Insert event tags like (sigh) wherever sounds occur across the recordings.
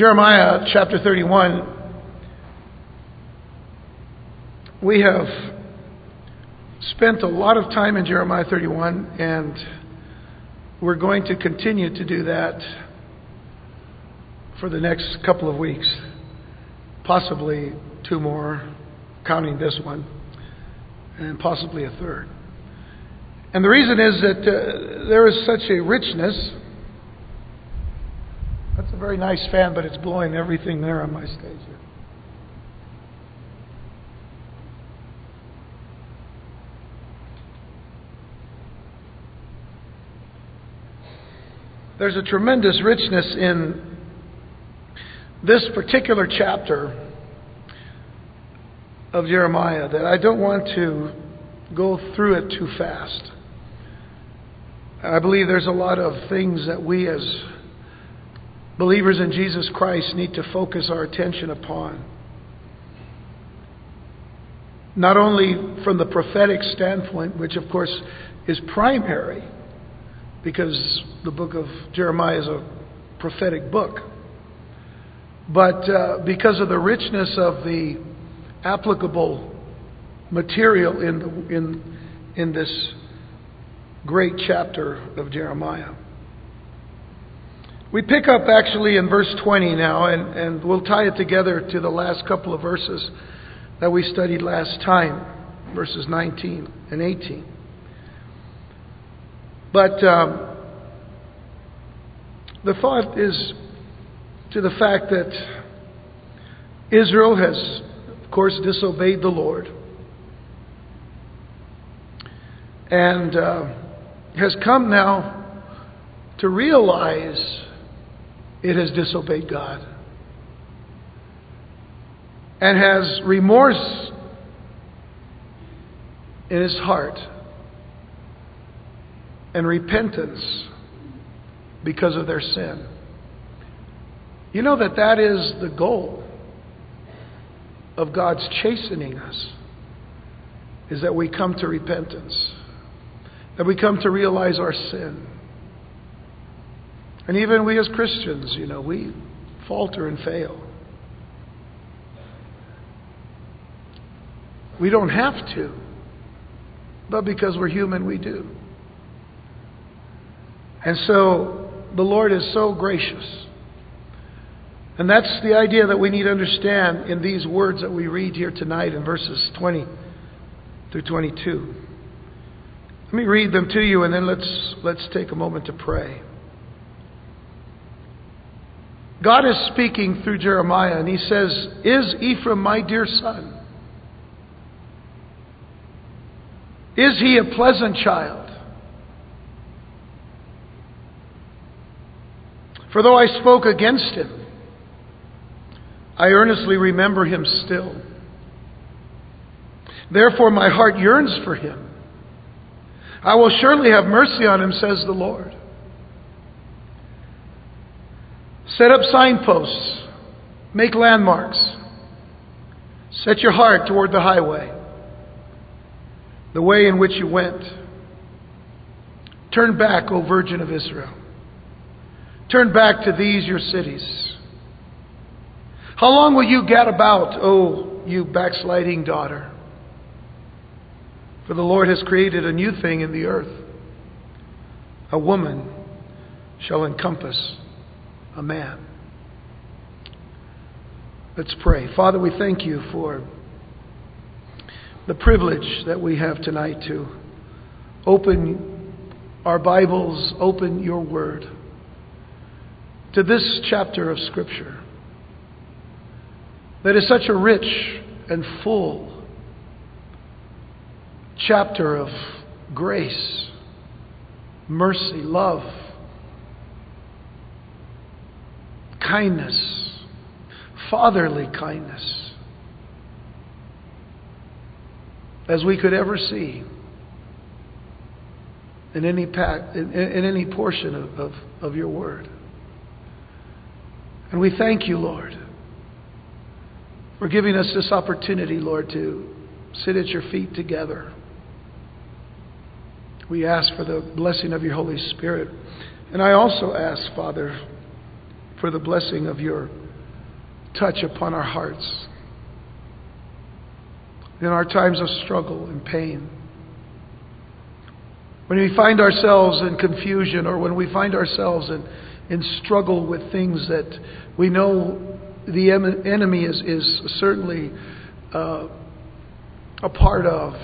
Jeremiah chapter 31, we have spent a lot of time in Jeremiah 31, and we're going to continue to do that for the next couple of weeks, possibly two more, counting this one, and possibly a third. And the reason is that uh, there is such a richness. Very nice fan, but it's blowing everything there on my stage here. There's a tremendous richness in this particular chapter of Jeremiah that I don't want to go through it too fast. I believe there's a lot of things that we as believers in Jesus Christ need to focus our attention upon. Not only from the prophetic standpoint, which of course is primary, because the book of Jeremiah is a prophetic book. But uh, because of the richness of the applicable material in, the, in, in this great chapter of Jeremiah. We pick up actually in verse 20 now, and, and we'll tie it together to the last couple of verses that we studied last time, verses 19 and 18. But um, the thought is to the fact that Israel has, of course, disobeyed the Lord and uh, has come now to realize it has disobeyed God and has remorse in his heart and repentance because of their sin. You know that that is the goal of God's chastening us is that we come to repentance, that we come to realize our sin. And even we as Christians, you know, we falter and fail. We don't have to, but because we're human, we do. And so the Lord is so gracious. And that's the idea that we need to understand in these words that we read here tonight in verses 20 through 22. Let me read them to you and then let's, let's take a moment to pray. God is speaking through Jeremiah and he says, Is Ephraim my dear son? Is he a pleasant child? For though I spoke against him, I earnestly remember him still. Therefore, my heart yearns for him. I will surely have mercy on him, says the Lord. Set up signposts, make landmarks, set your heart toward the highway, the way in which you went. Turn back, O Virgin of Israel. Turn back to these your cities. How long will you gad about, O you backsliding daughter? For the Lord has created a new thing in the earth. A woman shall encompass a man. Let's pray. Father, we thank you for the privilege that we have tonight to open our Bibles, open your word to this chapter of Scripture that is such a rich and full chapter of grace, mercy, love, kindness, fatherly kindness, as we could ever see in any, in, in any portion of, of, of your word. And we thank you, Lord, for giving us this opportunity, Lord, to sit at your feet together. We ask for the blessing of your Holy Spirit. And I also ask, Father, for the blessing of your touch upon our hearts in our times of struggle and pain. When we find ourselves in confusion or when we find ourselves in, in struggle with things that we know the enemy is, is certainly uh, a part of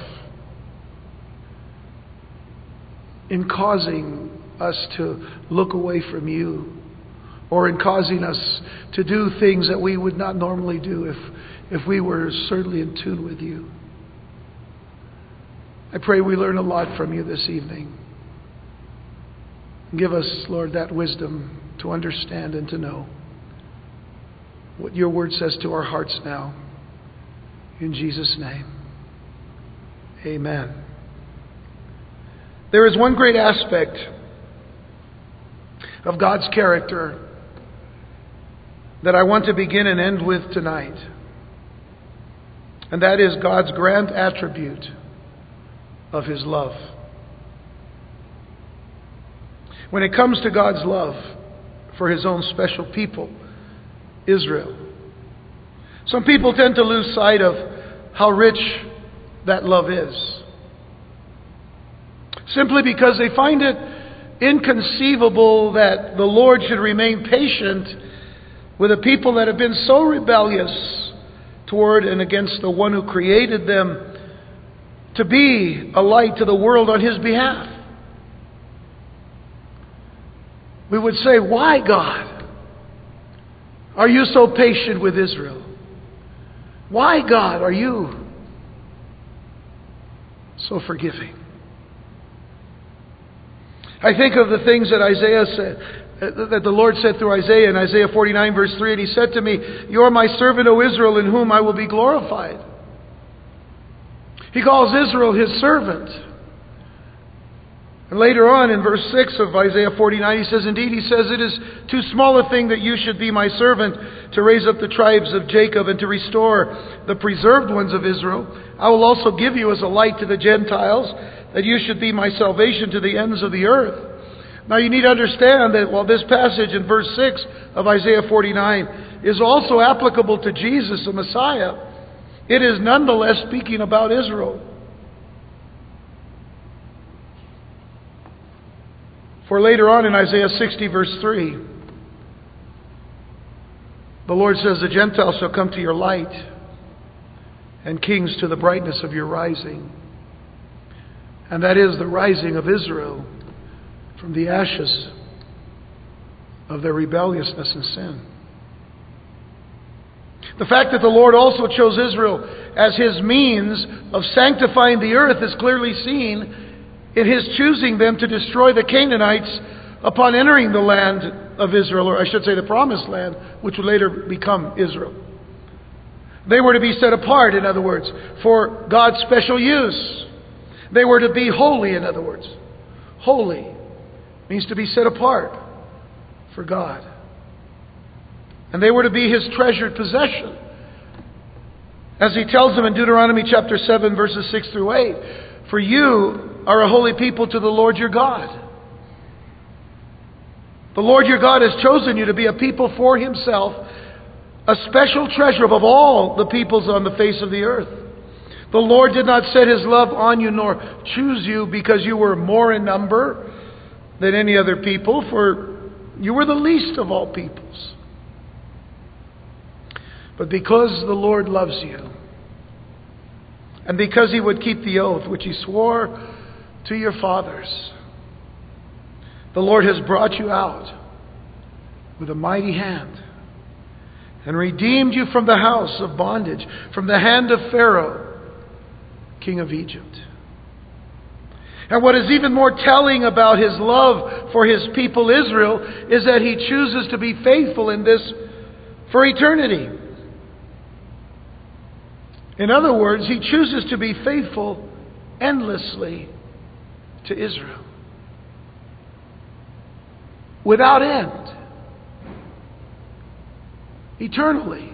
in causing us to look away from you or in causing us to do things that we would not normally do if, if we were certainly in tune with you. I pray we learn a lot from you this evening. Give us, Lord, that wisdom to understand and to know what your word says to our hearts now. In Jesus' name, amen. There is one great aspect of God's character that I want to begin and end with tonight. And that is God's grand attribute of His love. When it comes to God's love for His own special people, Israel, some people tend to lose sight of how rich that love is. Simply because they find it inconceivable that the Lord should remain patient with a people that have been so rebellious toward and against the one who created them to be a light to the world on his behalf. We would say, Why, God, are you so patient with Israel? Why, God, are you so forgiving? I think of the things that Isaiah said, Uh, that the Lord said through Isaiah in Isaiah 49, verse 3, and He said to me, You are my servant, O Israel, in whom I will be glorified. He calls Israel His servant. And later on in verse 6 of Isaiah 49, he says, Indeed, he says, It is too small a thing that you should be my servant to raise up the tribes of Jacob and to restore the preserved ones of Israel. I will also give you as a light to the Gentiles, that you should be my salvation to the ends of the earth. Now you need to understand that while this passage in verse 6 of Isaiah 49 is also applicable to Jesus, the Messiah, it is nonetheless speaking about Israel. For later on in Isaiah 60, verse 3, the Lord says, The Gentiles shall come to your light, and kings to the brightness of your rising. And that is the rising of Israel from the ashes of their rebelliousness and sin. The fact that the Lord also chose Israel as his means of sanctifying the earth is clearly seen in his choosing them to destroy the Canaanites upon entering the land of Israel, or I should say the promised land, which would later become Israel. They were to be set apart, in other words, for God's special use. They were to be holy, in other words. Holy means to be set apart for God. And they were to be his treasured possession. As he tells them in Deuteronomy chapter 7, verses 6 through 8 For you are a holy people to the Lord your God. The Lord your God has chosen you to be a people for himself, a special treasure above all the peoples on the face of the earth. The Lord did not set his love on you nor choose you because you were more in number than any other people, for you were the least of all peoples. But because the Lord loves you, and because he would keep the oath which he swore to your fathers, the Lord has brought you out with a mighty hand and redeemed you from the house of bondage, from the hand of Pharaoh, king of Egypt. And what is even more telling about his love for his people Israel is that he chooses to be faithful in this for eternity. In other words, he chooses to be faithful endlessly to Israel without end, eternally.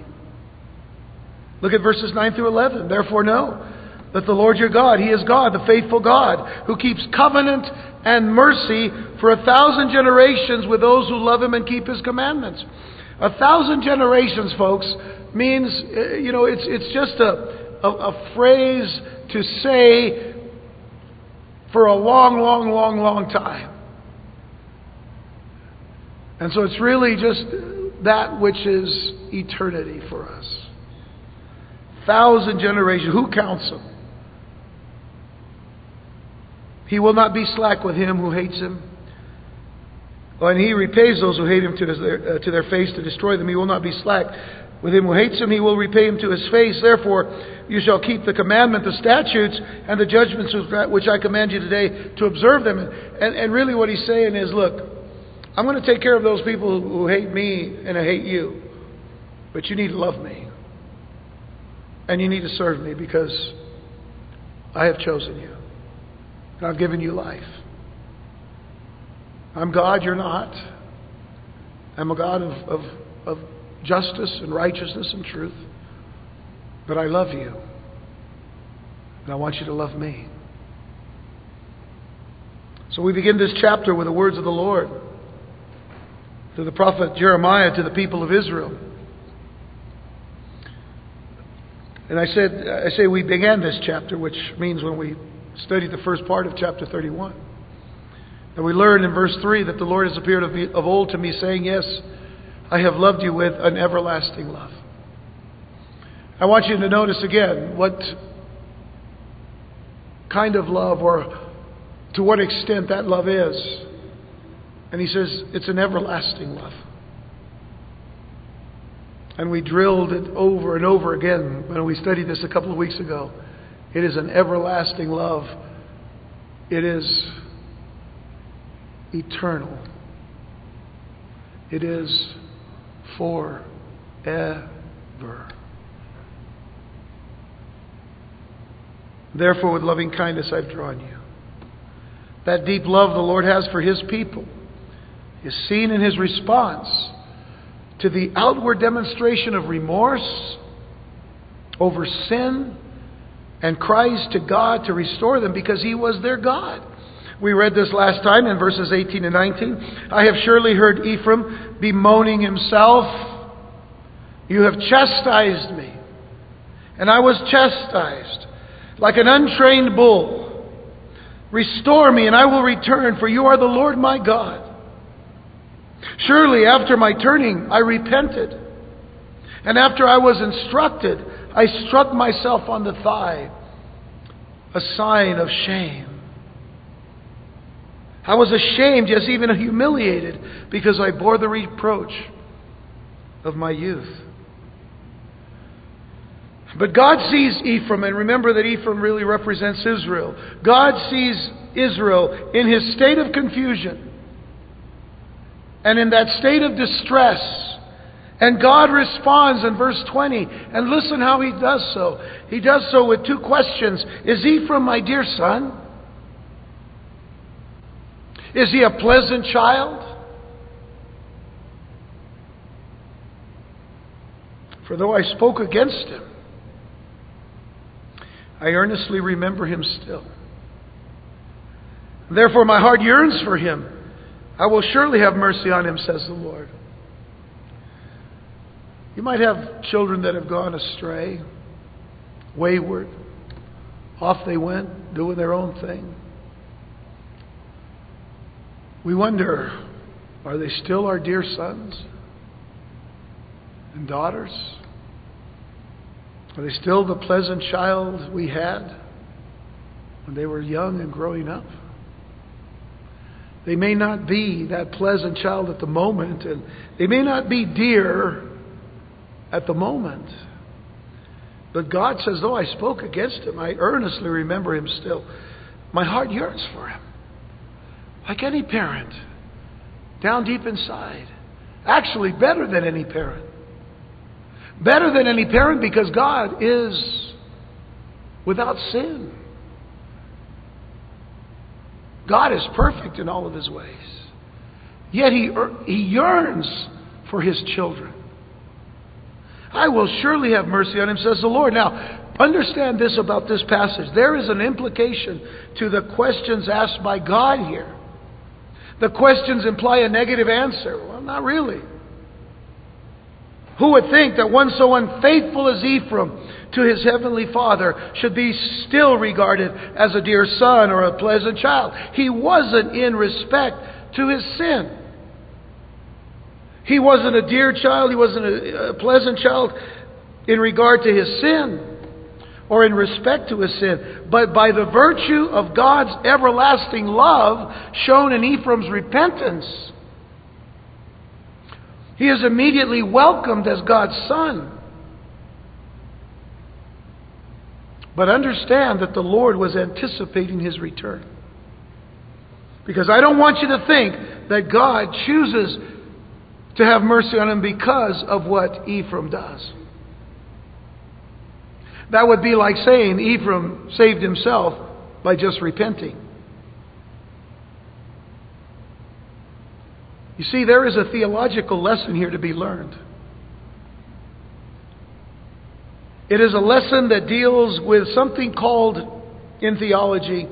Look at verses 9 through 11. Therefore, know that the Lord your God, He is God, the faithful God, who keeps covenant and mercy for a thousand generations with those who love Him and keep His commandments. A thousand generations, folks, means, uh, you know, it's, it's just a, a, a phrase to say for a long, long, long, long time. And so it's really just that which is eternity for us. Thousand generations. Who counts them? He will not be slack with him who hates him. And he repays those who hate him to their, uh, to their face to destroy them. He will not be slack with him who hates him. He will repay him to his face. Therefore, you shall keep the commandment, the statutes, and the judgments which I command you today to observe them. And, and really, what he's saying is look, I'm going to take care of those people who hate me and I hate you. But you need to love me. And you need to serve me because I have chosen you. And I've given you life. I'm God, you're not. I'm a God of, of, of justice and righteousness and truth. But I love you. And I want you to love me. So we begin this chapter with the words of the Lord to the prophet Jeremiah to the people of Israel. And I said, I say we began this chapter, which means when we studied the first part of chapter 31. And we learn in verse 3 that the Lord has appeared of, me, of old to me, saying, Yes, I have loved you with an everlasting love. I want you to notice again what kind of love or to what extent that love is. And he says, it's an everlasting love. And we drilled it over and over again when we studied this a couple of weeks ago. It is an everlasting love. It is eternal. It is forever. Therefore, with loving kindness I've drawn you. That deep love the Lord has for His people is seen in his response to the outward demonstration of remorse over sin and cries to God to restore them because he was their God. We read this last time in verses 18 and 19. I have surely heard Ephraim bemoaning himself. You have chastised me, and I was chastised like an untrained bull. Restore me, and I will return, for you are the Lord my God. Surely after my turning, I repented. And after I was instructed, I struck myself on the thigh, a sign of shame. I was ashamed, yes, even humiliated, because I bore the reproach of my youth. But God sees Ephraim, and remember that Ephraim really represents Israel. God sees Israel in his state of confusion and in that state of distress. And God responds in verse 20. And listen how he does so. He does so with two questions Is Ephraim my dear son? Is he a pleasant child? For though I spoke against him, I earnestly remember him still. Therefore, my heart yearns for him. I will surely have mercy on him, says the Lord. You might have children that have gone astray, wayward. Off they went, doing their own thing. We wonder are they still our dear sons and daughters? Are they still the pleasant child we had when they were young and growing up? They may not be that pleasant child at the moment, and they may not be dear at the moment. But God says, though I spoke against him, I earnestly remember him still. My heart yearns for him. Like any parent, down deep inside. Actually, better than any parent. Better than any parent because God is without sin. God is perfect in all of his ways. Yet he, he yearns for his children. I will surely have mercy on him, says the Lord. Now, understand this about this passage. There is an implication to the questions asked by God here. The questions imply a negative answer. Well, not really. Who would think that one so unfaithful as Ephraim to his heavenly father should be still regarded as a dear son or a pleasant child? He wasn't in respect to his sin. He wasn't a dear child, he wasn't a, pleasant child in regard to his sin or in respect to his sin, but by the virtue of God's everlasting love shown in Ephraim's repentance. He is immediately welcomed as God's son. But understand that the Lord was anticipating his return. Because I don't want you to think that God chooses to have mercy on him because of what Ephraim does. That would be like saying Ephraim saved himself by just repenting. You see, there is a theological lesson here to be learned. It is a lesson that deals with something called, in theology,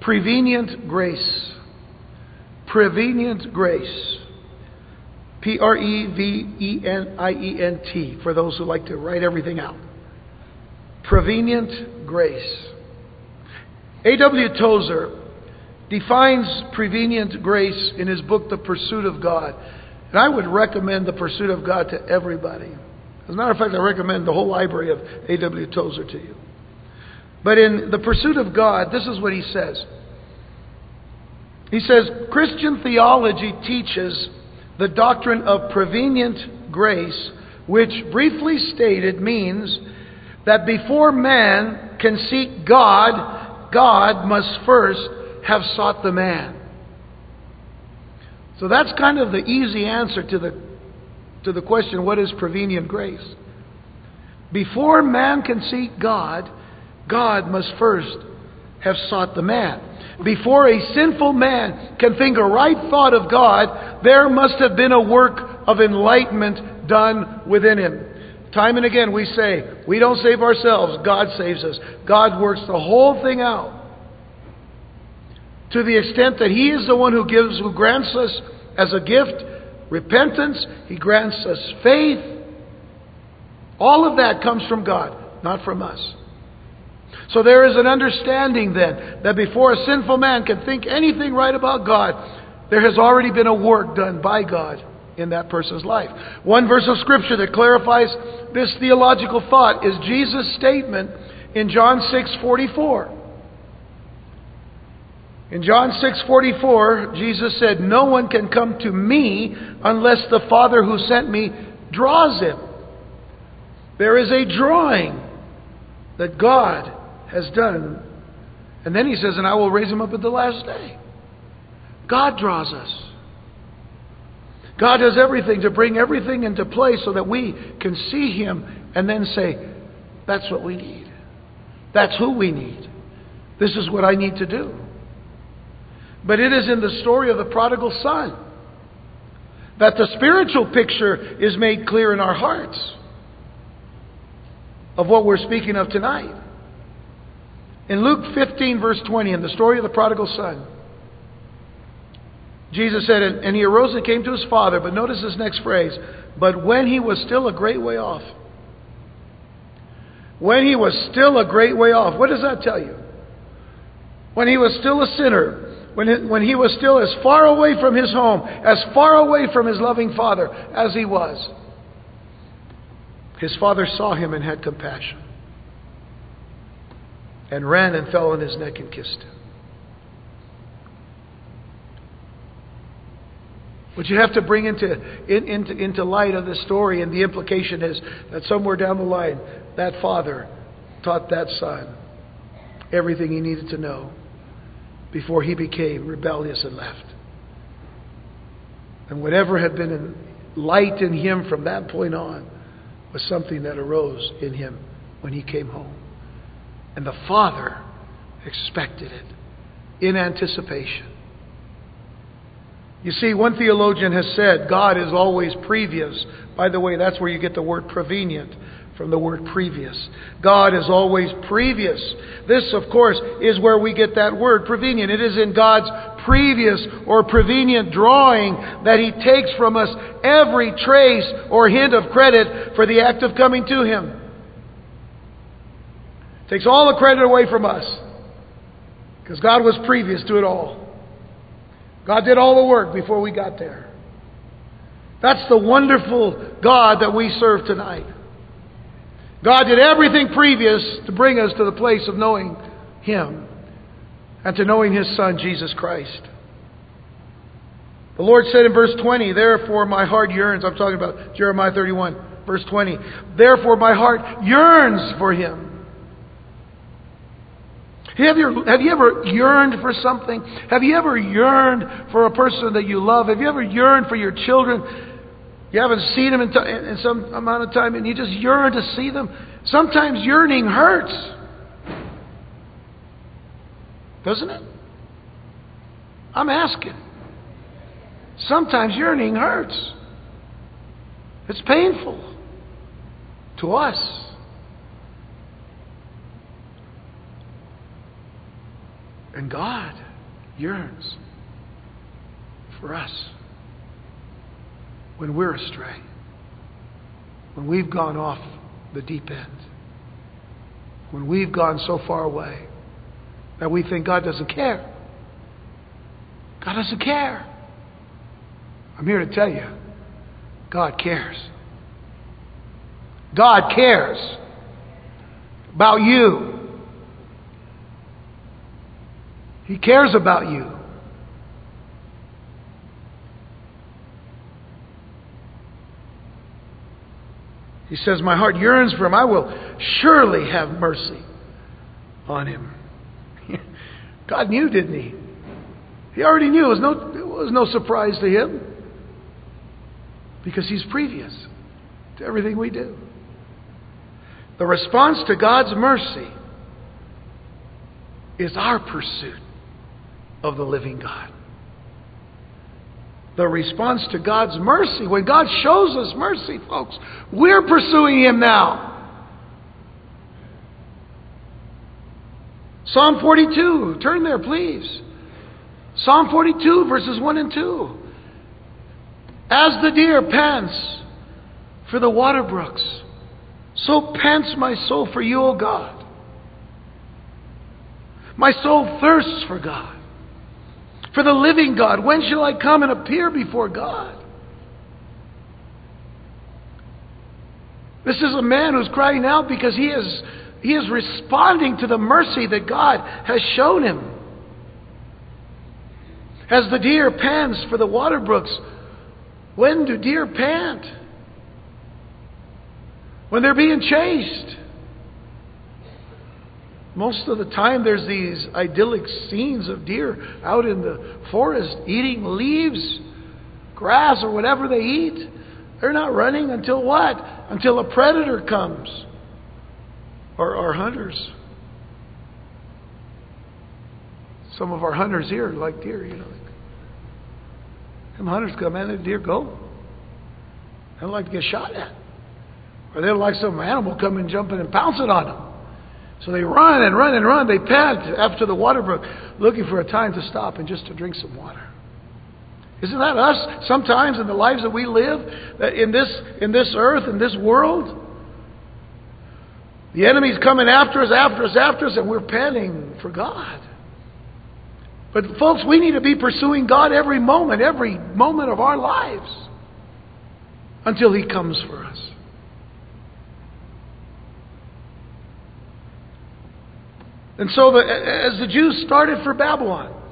prevenient grace. Prevenient grace. P R E V E N I E N T, for those who like to write everything out. Prevenient grace. A.W. Tozer defines prevenient grace in his book, The Pursuit of God. And I would recommend The Pursuit of God to everybody. As a matter of fact, I recommend the whole library of A.W. Tozer to you. But in The Pursuit of God, this is what he says. He says, Christian theology teaches the doctrine of prevenient grace, which briefly stated means that before man can seek God, God must first have sought the man. So that's kind of the easy answer to the, to the question what is prevenient grace? Before man can seek God, God must first have sought the man. Before a sinful man can think a right thought of God, there must have been a work of enlightenment done within him. Time and again we say, we don't save ourselves, God saves us. God works the whole thing out. To the extent that He is the one who gives, who grants us as a gift repentance, He grants us faith. All of that comes from God, not from us. So there is an understanding then that before a sinful man can think anything right about God, there has already been a work done by God in that person's life. One verse of scripture that clarifies this theological thought is Jesus' statement in John 6:44. In John 6:44, Jesus said, "No one can come to me unless the Father who sent me draws him." There is a drawing that God has done. And then he says, "And I will raise him up at the last day." God draws us. God does everything to bring everything into place so that we can see Him and then say, That's what we need. That's who we need. This is what I need to do. But it is in the story of the prodigal son that the spiritual picture is made clear in our hearts of what we're speaking of tonight. In Luke 15, verse 20, in the story of the prodigal son, Jesus said, and he arose and came to his father. But notice this next phrase. But when he was still a great way off. When he was still a great way off. What does that tell you? When he was still a sinner. When he, when he was still as far away from his home, as far away from his loving father as he was. His father saw him and had compassion. And ran and fell on his neck and kissed him. What you have to bring into, in, into, into light of the story, and the implication is that somewhere down the line, that father taught that son everything he needed to know before he became rebellious and left. And whatever had been in light in him from that point on was something that arose in him when he came home. And the father expected it in anticipation. You see, one theologian has said God is always previous. By the way, that's where you get the word prevenient from the word previous. God is always previous. This, of course, is where we get that word prevenient. It is in God's previous or prevenient drawing that He takes from us every trace or hint of credit for the act of coming to Him. Takes all the credit away from us because God was previous to it all. God did all the work before we got there. That's the wonderful God that we serve tonight. God did everything previous to bring us to the place of knowing Him and to knowing His Son, Jesus Christ. The Lord said in verse 20, Therefore my heart yearns. I'm talking about Jeremiah 31, verse 20. Therefore my heart yearns for Him. Have you, have you ever yearned for something? Have you ever yearned for a person that you love? Have you ever yearned for your children? You haven't seen them in, t- in some amount of time and you just yearn to see them. Sometimes yearning hurts. Doesn't it? I'm asking. Sometimes yearning hurts. It's painful to us. And God yearns for us when we're astray, when we've gone off the deep end, when we've gone so far away that we think God doesn't care. God doesn't care. I'm here to tell you, God cares. God cares about you. He cares about you. He says, My heart yearns for him. I will surely have mercy on him. (laughs) God knew, didn't he? He already knew. It was no, it was no surprise to him because he's previous to everything we do. The response to God's mercy is our pursuit of the living God. The response to God's mercy, when God shows us mercy, folks, we're pursuing Him now. Psalm 42, turn there, please. Psalm 42, verses 1 and 2. As the deer pants for the water brooks, so pants my soul for you, O God. My soul thirsts for God for the living God. When shall I come and appear before God? This is a man who's crying out because he is, he is responding to the mercy that God has shown him. As the deer pants for the water brooks, when do deer pant? When they're being chased. Most of the time, there's these idyllic scenes of deer out in the forest eating leaves, grass, or whatever they eat. They're not running until what? Until a predator comes. Or, or hunters. Some of our hunters here like deer, you know. Some hunters come in and the deer go. They don't like to get shot at. Or they don't like some animal coming jumping and pouncing on them. So they run and run and run. They pant after the water brook, looking for a time to stop and just to drink some water. Isn't that us sometimes in the lives that we live uh, in this, in this earth, in this world? The enemy's coming after us, after us, after us, and we're panting for God. But, folks, we need to be pursuing God every moment, every moment of our lives until He comes for us. And so, the, as the Jews started for Babylon,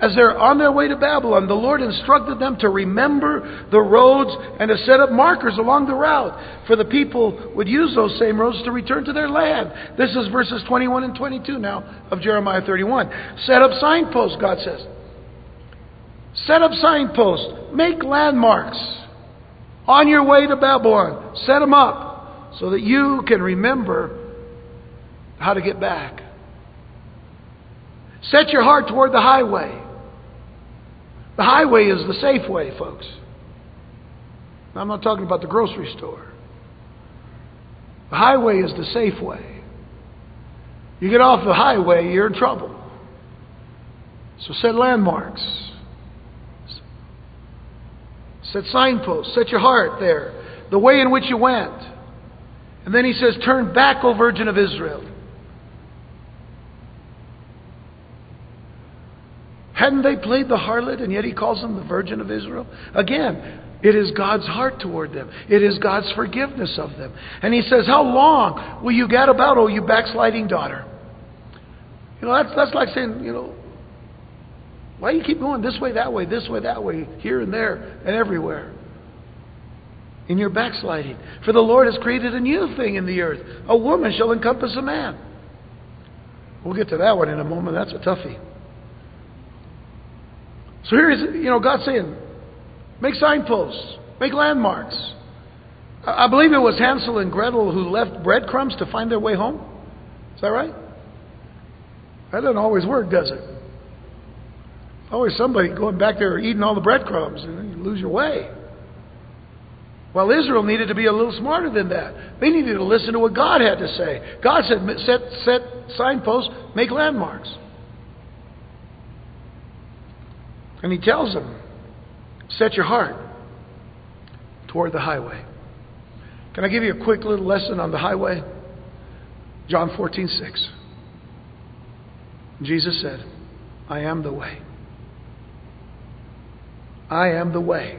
as they're on their way to Babylon, the Lord instructed them to remember the roads and to set up markers along the route, for the people would use those same roads to return to their land. This is verses 21 and 22 now of Jeremiah 31. Set up signposts, God says. Set up signposts. Make landmarks on your way to Babylon. Set them up so that you can remember how to get back. Set your heart toward the highway. The highway is the safe way, folks. I'm not talking about the grocery store. The highway is the safe way. You get off the highway, you're in trouble. So set landmarks. Set signposts. Set your heart there. The way in which you went. And then he says, Turn back, O Virgin of Israel. Hadn't they played the harlot and yet he calls them the Virgin of Israel? Again, it is God's heart toward them. It is God's forgiveness of them. And he says, How long will you gad about, oh, you backsliding daughter? You know, that's, that's like saying, you know, why do you keep going this way, that way, this way, that way, here and there, and everywhere? In your backsliding. For the Lord has created a new thing in the earth. A woman shall encompass a man. We'll get to that one in a moment. That's a toughie. So here is, you know, God saying, make signposts, make landmarks. I believe it was Hansel and Gretel who left breadcrumbs to find their way home. Is that right? That doesn't always work, does it? Always somebody going back there eating all the breadcrumbs and you lose your way. Well, Israel needed to be a little smarter than that. They needed to listen to what God had to say. God said, set, set signposts, make landmarks. And he tells them, set your heart toward the highway. Can I give you a quick little lesson on the highway? John 14, 6. Jesus said, I am the way. I am the way.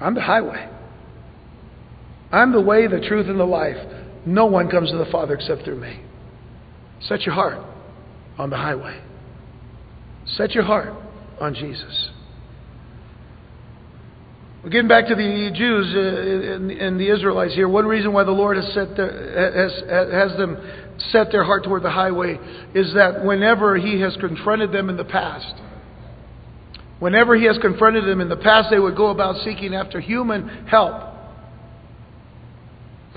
I'm the highway. I'm the way, the truth, and the life. No one comes to the Father except through me. Set your heart on the highway. Set your heart on Jesus. getting back to the Jews uh, and the Israelites here, one reason why the Lord has, set has, has them set their heart toward the highway is that whenever He has confronted them in the past, whenever He has confronted them in the past, they would go about seeking after human help.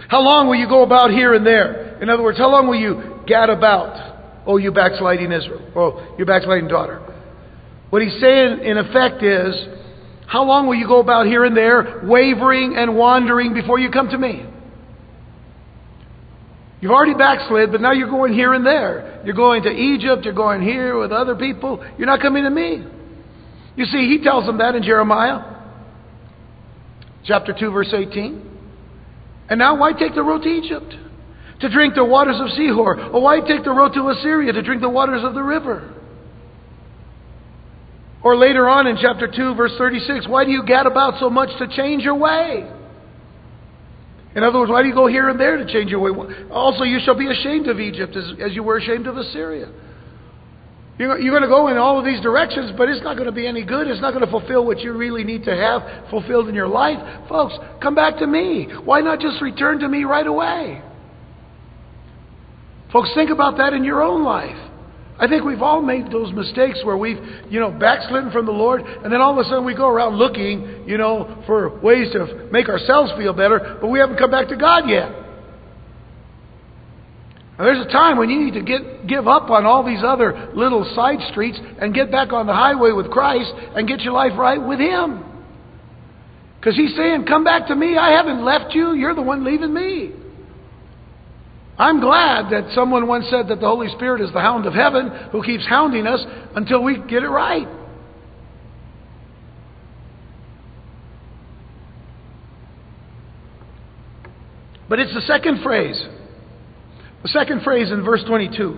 How long will you go about here and there? In other words, how long will you gad about, oh, you backsliding Israel, oh, you backsliding daughter? What he's saying, in effect, is how long will you go about here and there, wavering and wandering before you come to me? You've already backslid, but now you're going here and there. You're going to Egypt, you're going here with other people. You're not coming to me. You see, he tells them that in Jeremiah chapter 2, verse 18. And now, why take the road to Egypt? To drink the waters of Shihor. Or why take the road to Assyria to drink the waters of the river? Or later on in chapter 2, verse 36, why do you gad about so much to change your way? In other words, why do you go here and there to change your way? Also, you shall be ashamed of Egypt as, as you were ashamed of Assyria. You're, you're going to go in all of these directions, but it's not going to be any good. It's not going to fulfill what you really need to have fulfilled in your life. Folks, come back to me. Why not just return to me right away? Folks, think about that in your own life. I think we've all made those mistakes where we've, you know, backslidden from the Lord, and then all of a sudden we go around looking, you know, for ways to make ourselves feel better, but we haven't come back to God yet. There's a time when you need to get, give up on all these other little side streets and get back on the highway with Christ and get your life right with Him. Because He's saying, Come back to me. I haven't left you. You're the one leaving me. I'm glad that someone once said that the Holy Spirit is the hound of heaven who keeps hounding us until we get it right. But it's the second phrase the second phrase in verse 22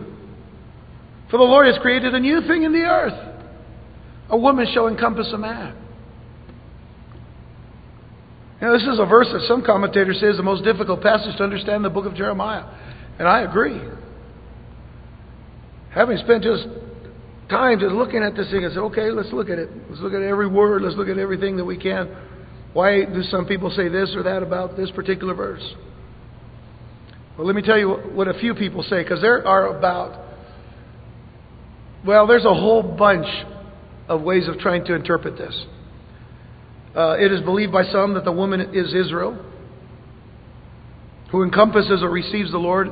For the Lord has created a new thing in the earth. A woman shall encompass a man. Now, this is a verse that some commentators say is the most difficult passage to understand in the book of Jeremiah. And I agree. Having spent just time just looking at this thing, I said, okay, let's look at it. Let's look at every word. Let's look at everything that we can. Why do some people say this or that about this particular verse? Well, let me tell you what a few people say, because there are about, well, there's a whole bunch of ways of trying to interpret this. Uh, it is believed by some that the woman is Israel, who encompasses or receives the Lord,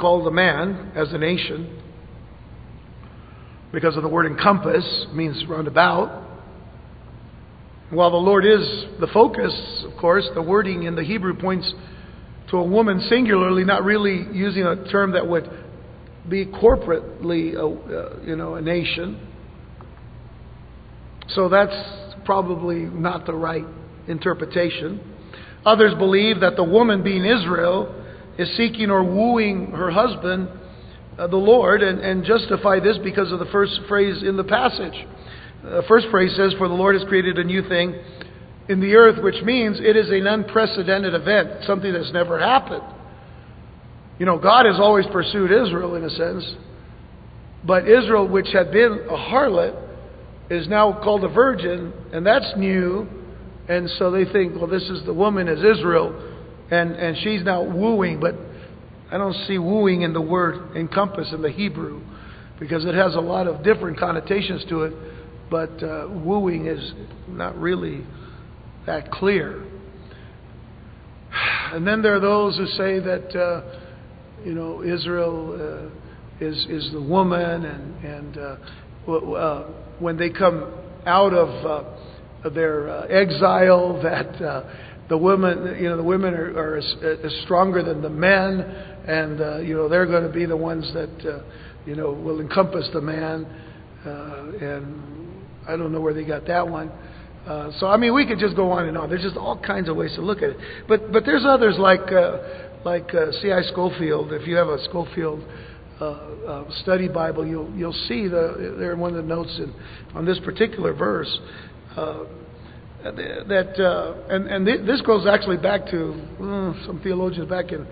called the man as a nation. because of the word encompass, means roundabout. While the Lord is the focus, of course, the wording in the Hebrew points to a woman singularly, not really using a term that would be corporately, a, uh, you know, a nation. So that's probably not the right interpretation. Others believe that the woman, being Israel, is seeking or wooing her husband, uh, the Lord, and, and justify this because of the first phrase in the passage. The first phrase says, For the Lord has created a new thing in the earth, which means it is an unprecedented event, something that's never happened. You know, God has always pursued Israel in a sense, but Israel, which had been a harlot, is now called a virgin, and that's new. And so they think, well, this is the woman is Israel, and, and she's now wooing, but I don't see wooing in the word encompass in the Hebrew because it has a lot of different connotations to it, but uh, wooing is not really that clear. And then there are those who say that, uh, you know, Israel uh, is, is the woman, and, and uh, uh, when they come out of uh, their uh, exile, that uh, the women, you know, the women are, are as, stronger than the men, and uh, you know they're going to be the ones that uh, you know will encompass the man. Uh, and I don't know where they got that one. Uh, so I mean, we could just go on and on. There's just all kinds of ways to look at it. But but there's others like uh, like uh, C.I. Scofield. If you have a Scofield uh, uh, study Bible, you'll you'll see the there in one of the notes in, on this particular verse uh, that uh, and and th- this goes actually back to uh, some theologians back in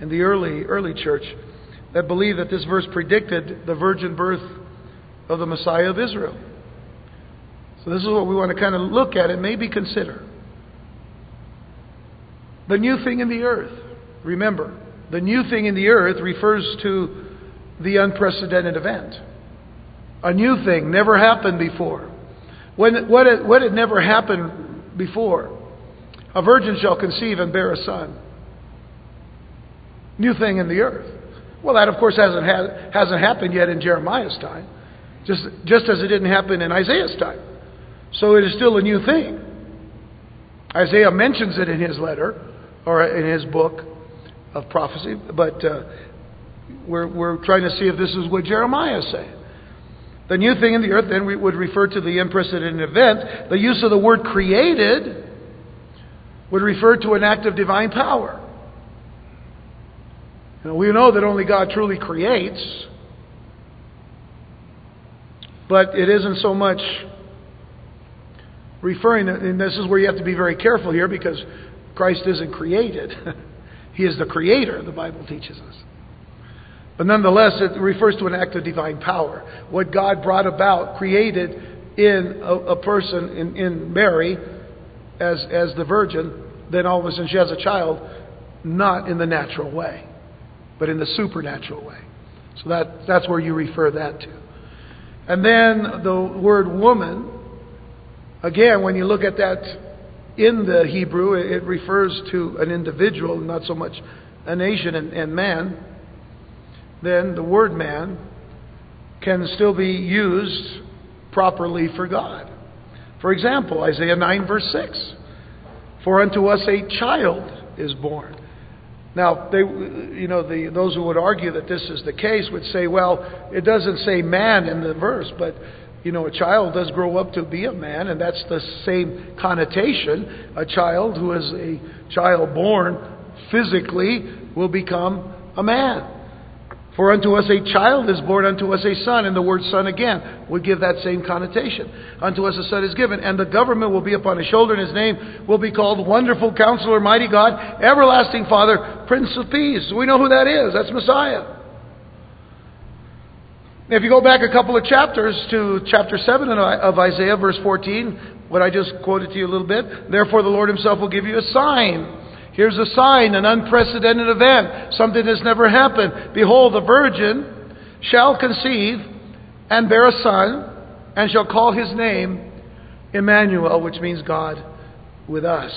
in the early early church that believe that this verse predicted the virgin birth of the Messiah of Israel. So this is what we want to kind of look at and maybe consider. The new thing in the earth. Remember, the new thing in the earth refers to the unprecedented event. A new thing, never happened before. When, what, had, what had never happened before? A virgin shall conceive and bear a son. New thing in the earth. Well, that of course hasn't, had, hasn't happened yet in Jeremiah's time, just, just as it didn't happen in Isaiah's time. So it is still a new thing. Isaiah mentions it in his letter or in his book of prophecy, but uh, we're, we're trying to see if this is what Jeremiah is saying. The new thing in the earth then would refer to the unprecedented event. The use of the word created would refer to an act of divine power. We know that only God truly creates, but it isn't so much referring, and this is where you have to be very careful here because Christ isn't created. (laughs) he is the creator, the Bible teaches us. But nonetheless, it refers to an act of divine power. What God brought about, created in a, a person, in, in Mary, as, as the virgin, then all of a sudden she has a child, not in the natural way, but in the supernatural way. So that, that's where you refer that to. And then the word woman, again, when you look at that in the Hebrew, it refers to an individual, not so much a nation and, and man then the word man can still be used properly for God. For example, Isaiah 9, verse 6 For unto us a child is born. Now, they, you know, the, those who would argue that this is the case would say, well, it doesn't say man in the verse, but, you know, a child does grow up to be a man, and that's the same connotation. A child who is a child born physically will become a man. For unto us a child is born, unto us a son, and the word son again would give that same connotation. Unto us a son is given, and the government will be upon his shoulder, and his name will be called Wonderful Counselor, Mighty God, Everlasting Father, Prince of Peace. We know who that is. That's Messiah. If you go back a couple of chapters to chapter 7 of Isaiah, verse 14, what I just quoted to you a little bit, therefore the Lord himself will give you a sign. Here's a sign, an unprecedented event, something that's never happened. Behold, the virgin shall conceive and bear a son, and shall call his name Emmanuel, which means God with us.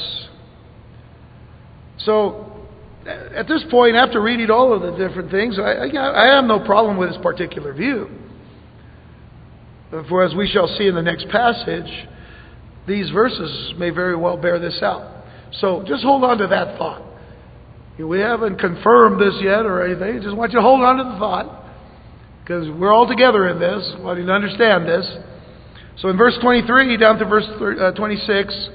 So, at this point, after reading all of the different things, I, I have no problem with this particular view. For as we shall see in the next passage, these verses may very well bear this out. So just hold on to that thought. We haven't confirmed this yet or anything. Just want you to hold on to the thought. Because we're all together in this. I want you to understand this. So in verse 23 down to verse uh, 26,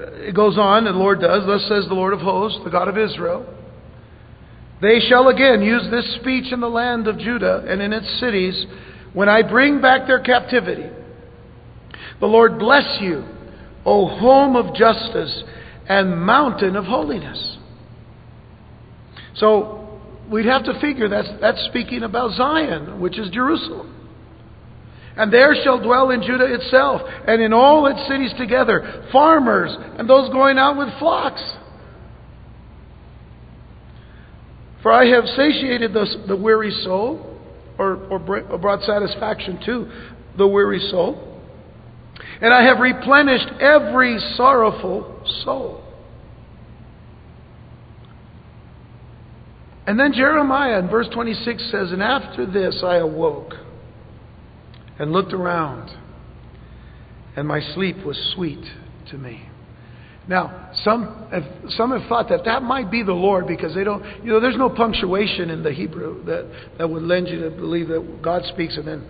it goes on, and the Lord does, Thus says the Lord of hosts, the God of Israel. They shall again use this speech in the land of Judah and in its cities when I bring back their captivity. The Lord bless you, O home of justice and mountain of holiness. So we'd have to figure that's, that's speaking about Zion, which is Jerusalem. And there shall dwell in Judah itself, and in all its cities together, farmers and those going out with flocks. For I have satiated the, the weary soul, or, or brought satisfaction to the weary soul, and I have replenished every sorrowful soul. And then Jeremiah in verse 26 says, And after this I awoke and looked around, and my sleep was sweet to me. Now, some have, some have thought that that might be the Lord because they don't, you know, there's no punctuation in the Hebrew that, that would lend you to believe that God speaks and then,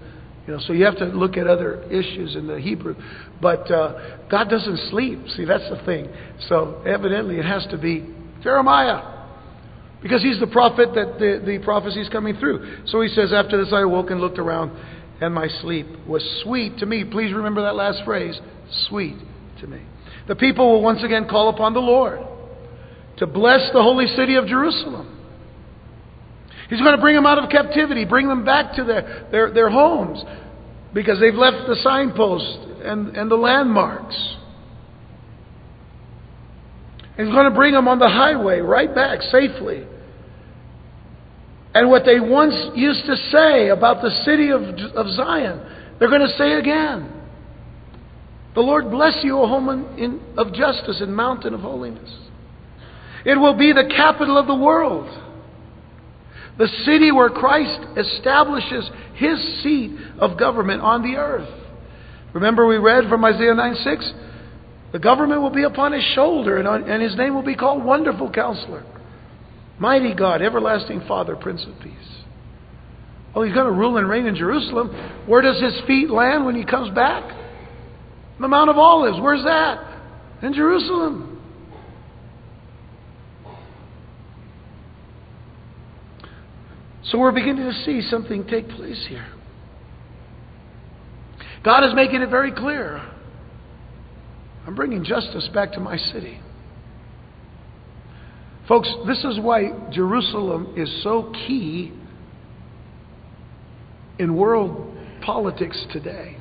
you know, so you have to look at other issues in the Hebrew. But uh, God doesn't sleep. See, that's the thing. So evidently it has to be Jeremiah. Because he's the prophet that the, the prophecy is coming through. So he says, After this I awoke and looked around, and my sleep was sweet to me. Please remember that last phrase sweet to me. The people will once again call upon the Lord to bless the holy city of Jerusalem. He's going to bring them out of captivity, bring them back to their, their, their homes because they've left the signposts and, and the landmarks. He's going to bring them on the highway right back safely. And what they once used to say about the city of, of Zion, they're going to say again. The Lord bless you, O home in, of justice and mountain of holiness. It will be the capital of the world. The city where Christ establishes his seat of government on the earth. Remember, we read from Isaiah 9 6? The government will be upon his shoulder, and, on, and his name will be called Wonderful Counselor, Mighty God, Everlasting Father, Prince of Peace. Oh, he's going to rule and reign in Jerusalem. Where does his feet land when he comes back? The Mount of Olives. Where's that? In Jerusalem. So we're beginning to see something take place here. God is making it very clear. I'm bringing justice back to my city. Folks, this is why Jerusalem is so key in world politics today.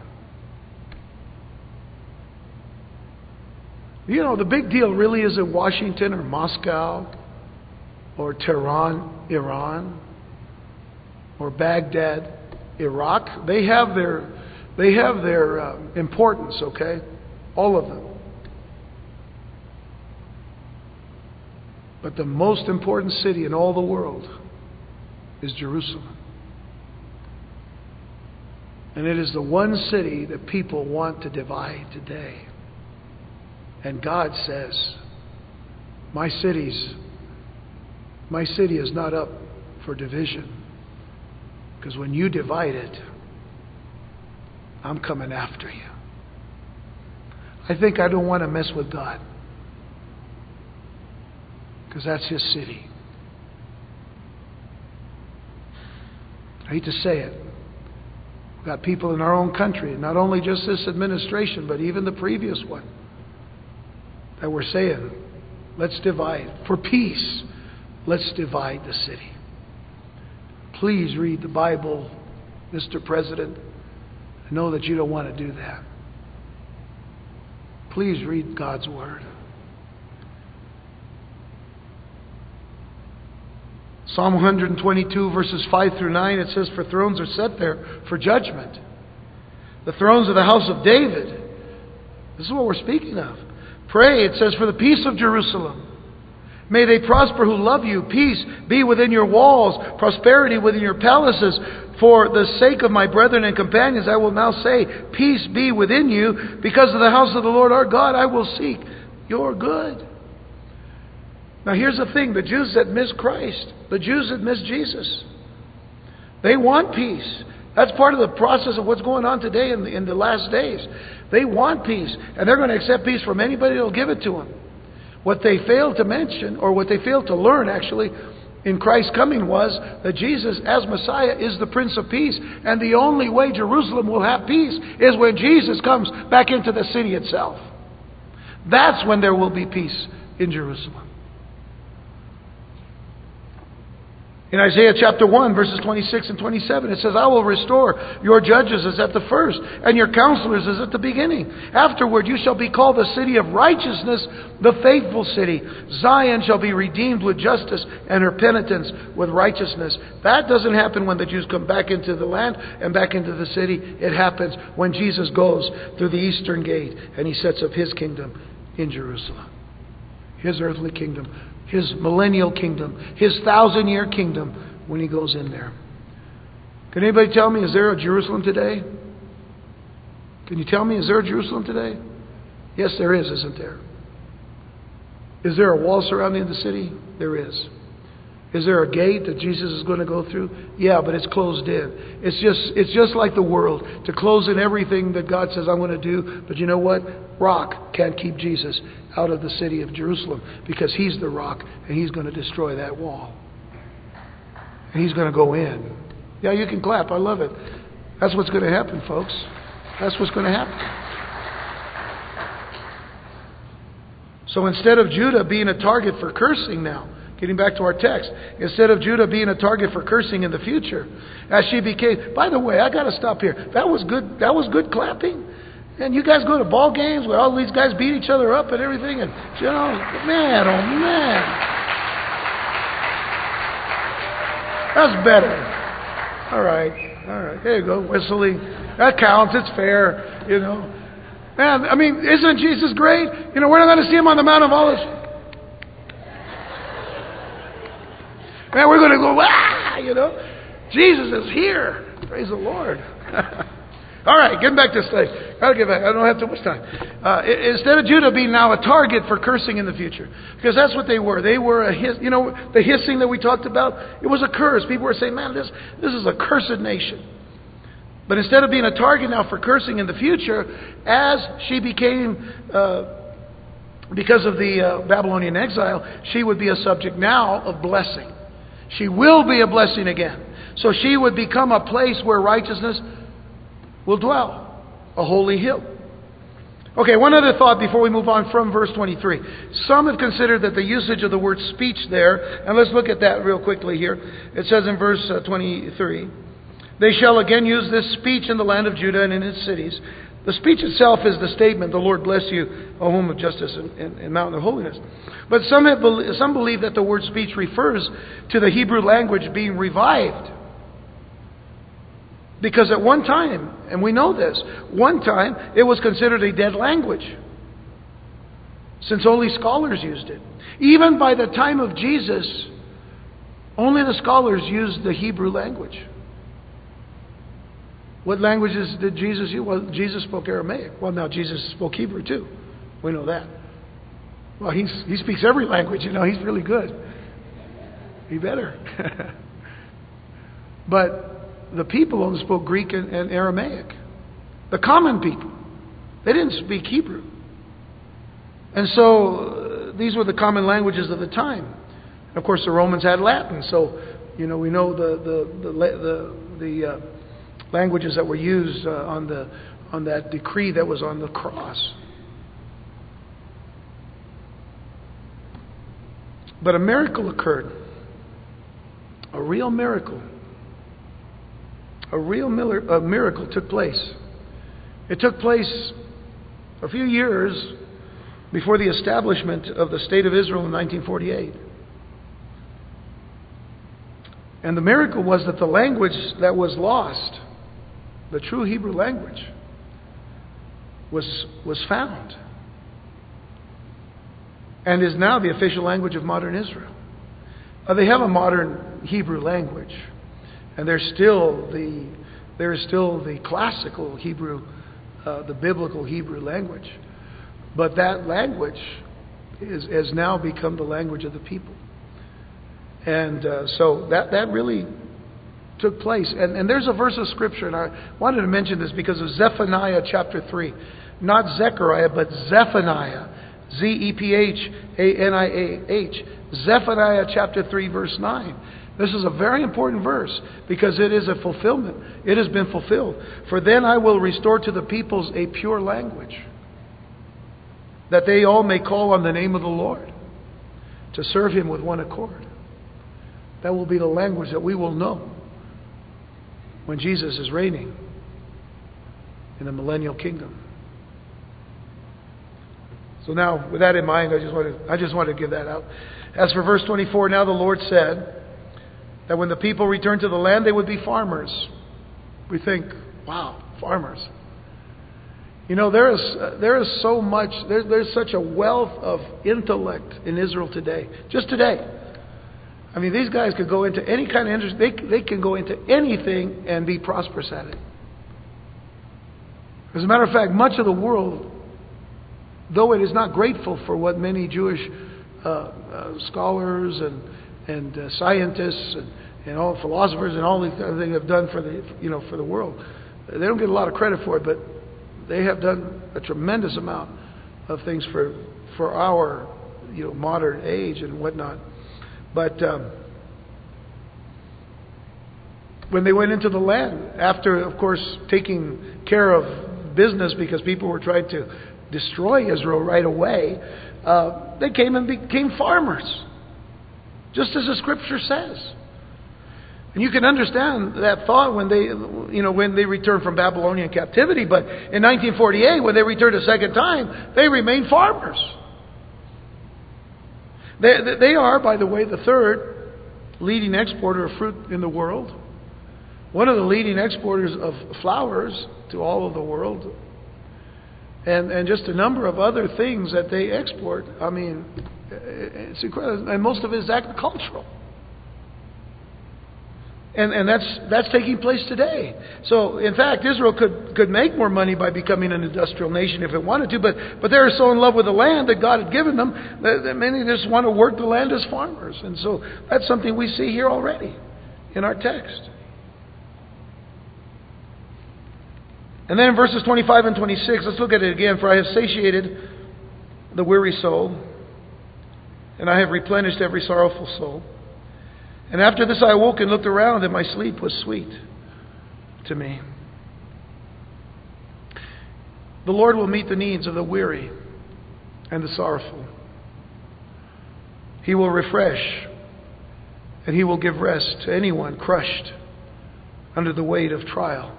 You know, the big deal really isn't Washington or Moscow or Tehran, Iran, or Baghdad, Iraq. They have their, they have their uh, importance, okay? All of them. But the most important city in all the world is Jerusalem. And it is the one city that people want to divide today. And God says, My city's my city is not up for division. Because when you divide it, I'm coming after you. I think I don't want to mess with God because that's his city. I hate to say it. We've got people in our own country, not only just this administration, but even the previous one, that were saying, let's divide. For peace, let's divide the city. Please read the Bible, Mr. President. I know that you don't want to do that. Please read God's Word. Psalm 122, verses 5 through 9, it says, For thrones are set there for judgment. The thrones of the house of David. This is what we're speaking of. Pray, it says, for the peace of Jerusalem. May they prosper who love you. Peace be within your walls, prosperity within your palaces. For the sake of my brethren and companions, I will now say, Peace be within you. Because of the house of the Lord our God, I will seek your good. Now, here's the thing the Jews that miss Christ, the Jews that miss Jesus, they want peace. That's part of the process of what's going on today in the, in the last days. They want peace, and they're going to accept peace from anybody that'll give it to them. What they failed to mention, or what they failed to learn actually, in Christ's coming was that Jesus, as Messiah, is the Prince of Peace. And the only way Jerusalem will have peace is when Jesus comes back into the city itself. That's when there will be peace in Jerusalem. In Isaiah chapter 1, verses 26 and 27, it says, I will restore your judges as at the first, and your counselors as at the beginning. Afterward, you shall be called the city of righteousness, the faithful city. Zion shall be redeemed with justice, and her penitents with righteousness. That doesn't happen when the Jews come back into the land and back into the city. It happens when Jesus goes through the eastern gate and he sets up his kingdom in Jerusalem, his earthly kingdom his millennial kingdom, his thousand year kingdom when he goes in there. Can anybody tell me, is there a Jerusalem today? Can you tell me, is there a Jerusalem today? Yes, there is, isn't there? Is there a wall surrounding the city? There is. Is there a gate that Jesus is going to go through? Yeah, but it's closed in. It's just it's just like the world to close in everything that God says I'm going to do. But you know what? Rock can't keep Jesus out of the city of Jerusalem because he's the rock and he's going to destroy that wall. And he's going to go in. Yeah, you can clap. I love it. That's what's going to happen, folks. That's what's going to happen. So instead of Judah being a target for cursing now, Getting back to our text, instead of Judah being a target for cursing in the future, as she became. By the way, I got to stop here. That was good. That was good clapping. And you guys go to ball games where all these guys beat each other up and everything, and you know, man, oh man, that's better. All right, all right, there you go, whistling. That counts. It's fair, you know. Man, I mean, isn't Jesus great? You know, we're not going to see him on the Mount of Olives. Man, we're going to go, ah, you know. Jesus is here. Praise the Lord. (laughs) All right, getting back to thing. Gotta get back. I don't have too much time. Uh, instead of Judah being now a target for cursing in the future, because that's what they were. They were a hiss. You know, the hissing that we talked about. It was a curse. People were saying, "Man, this this is a cursed nation." But instead of being a target now for cursing in the future, as she became, uh, because of the uh, Babylonian exile, she would be a subject now of blessing. She will be a blessing again. So she would become a place where righteousness will dwell, a holy hill. Okay, one other thought before we move on from verse 23. Some have considered that the usage of the word speech there, and let's look at that real quickly here. It says in verse uh, 23 They shall again use this speech in the land of Judah and in its cities. The speech itself is the statement, The Lord bless you, O home of justice and, and, and mountain of holiness. But some, have, some believe that the word speech refers to the Hebrew language being revived. Because at one time, and we know this, one time it was considered a dead language. Since only scholars used it. Even by the time of Jesus, only the scholars used the Hebrew language. What languages did Jesus use? Well, Jesus spoke Aramaic. Well, now Jesus spoke Hebrew too. We know that. Well, he's, he speaks every language, you know, he's really good. He better. (laughs) but the people only spoke Greek and, and Aramaic. The common people. They didn't speak Hebrew. And so uh, these were the common languages of the time. Of course, the Romans had Latin, so you know we know the the the the, the uh, languages that were used uh, on the on that decree that was on the cross. But a miracle occurred. A real miracle. A real a miracle took place. It took place a few years before the establishment of the State of Israel in 1948. And the miracle was that the language that was lost, the true Hebrew language, was, was found. and is now the official language of modern Israel. Uh, they have a modern Hebrew language, and there's still the there is still the classical Hebrew, uh, the biblical Hebrew language, but that language is, has now become the language of the people, and uh, so that that really took place. And, and there's a verse of scripture, and I wanted to mention this because of Zephaniah chapter three, not Zechariah, but Zephaniah. Z E P H A N I A H. Zephaniah chapter 3, verse 9. This is a very important verse because it is a fulfillment. It has been fulfilled. For then I will restore to the peoples a pure language, that they all may call on the name of the Lord, to serve him with one accord. That will be the language that we will know when Jesus is reigning in the millennial kingdom. So now, with that in mind, I just want to, I just want to give that out. As for verse 24, now the Lord said that when the people returned to the land, they would be farmers. We think, wow, farmers. You know, there is, uh, there is so much, there, there's such a wealth of intellect in Israel today. Just today. I mean, these guys could go into any kind of industry, they, they can go into anything and be prosperous at it. As a matter of fact, much of the world though it is not grateful for what many Jewish uh, uh, scholars and and uh, scientists and, and all philosophers and all these other things have done for the you know for the world, they don't get a lot of credit for it, but they have done a tremendous amount of things for for our you know modern age and whatnot. But um, when they went into the land, after of course taking care of business because people were trying to destroy Israel right away, uh, they came and became farmers, just as the scripture says. And you can understand that thought when they, you know, when they returned from Babylonian captivity. But in 1948, when they returned a second time, they remained farmers. They, they are, by the way, the third leading exporter of fruit in the world. One of the leading exporters of flowers to all of the world and, and just a number of other things that they export. I mean, it's incredible. And most of it is agricultural. And, and that's, that's taking place today. So, in fact, Israel could, could make more money by becoming an industrial nation if it wanted to, but, but they're so in love with the land that God had given them that, that many just want to work the land as farmers. And so that's something we see here already in our text. And then in verses 25 and 26, let's look at it again. For I have satiated the weary soul, and I have replenished every sorrowful soul. And after this I awoke and looked around, and my sleep was sweet to me. The Lord will meet the needs of the weary and the sorrowful. He will refresh, and He will give rest to anyone crushed under the weight of trial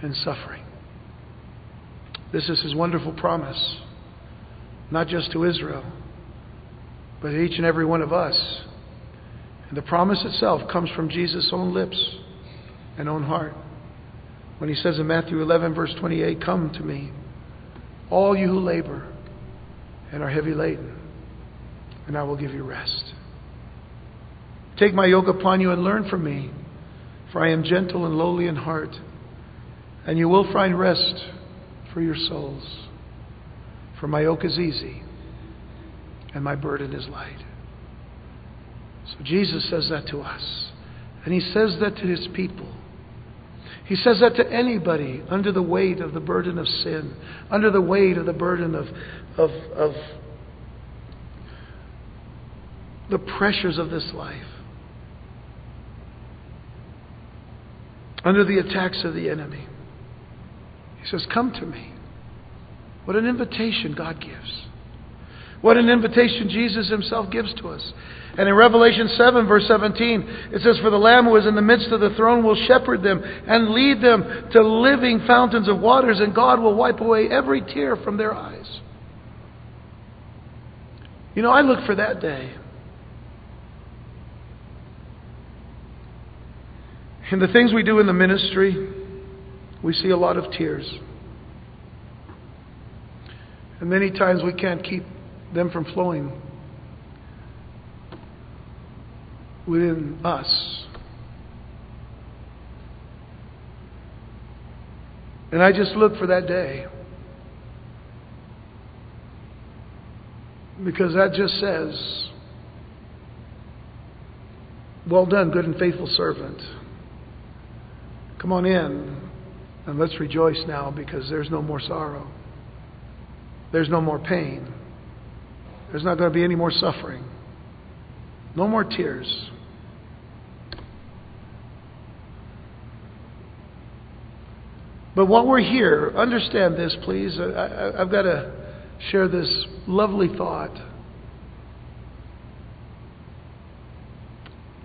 and suffering. This is his wonderful promise, not just to Israel, but to each and every one of us. And the promise itself comes from Jesus' own lips and own heart. When he says in Matthew 11, verse 28, Come to me, all you who labor and are heavy laden, and I will give you rest. Take my yoke upon you and learn from me, for I am gentle and lowly in heart and you will find rest for your souls. For my yoke is easy and my burden is light. So Jesus says that to us. And he says that to his people. He says that to anybody under the weight of the burden of sin, under the weight of the burden of, of, of the pressures of this life, under the attacks of the enemy. He says, Come to me. What an invitation God gives. What an invitation Jesus himself gives to us. And in Revelation 7, verse 17, it says, For the Lamb who is in the midst of the throne will shepherd them and lead them to living fountains of waters, and God will wipe away every tear from their eyes. You know, I look for that day. In the things we do in the ministry, we see a lot of tears. And many times we can't keep them from flowing within us. And I just look for that day. Because that just says, Well done, good and faithful servant. Come on in and let's rejoice now because there's no more sorrow. There's no more pain. There's not going to be any more suffering. No more tears. But while we're here, understand this, please. I, have got to share this lovely thought.